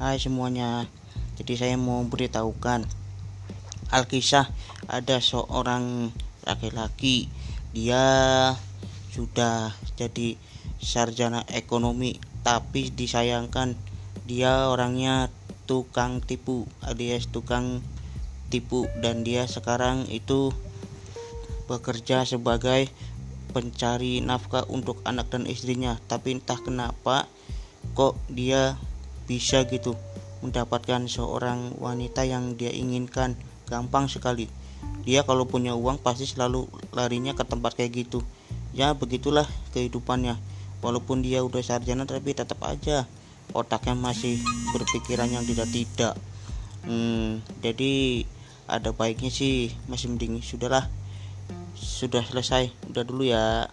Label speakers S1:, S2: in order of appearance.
S1: Hai semuanya. Jadi saya mau beritahukan Alkisah ada seorang laki-laki. Dia sudah jadi sarjana ekonomi Tapi disayangkan dia orangnya tukang tipu alias tukang tipu. Dan dia sekarang itu bekerja sebagai pencari nafkah untuk anak dan istrinya. Tapi entah kenapa kok dia bisa gitu mendapatkan seorang wanita yang dia inginkan. Gampang sekali. Dia kalau punya uang pasti selalu larinya ke tempat kayak gitu. Ya begitulah kehidupannya. Walaupun dia udah sarjana tapi tetap aja otaknya masih berpikiran yang tidak-tidak hmm, jadi ada baiknya sih masih mending sudahlah sudah selesai udah dulu ya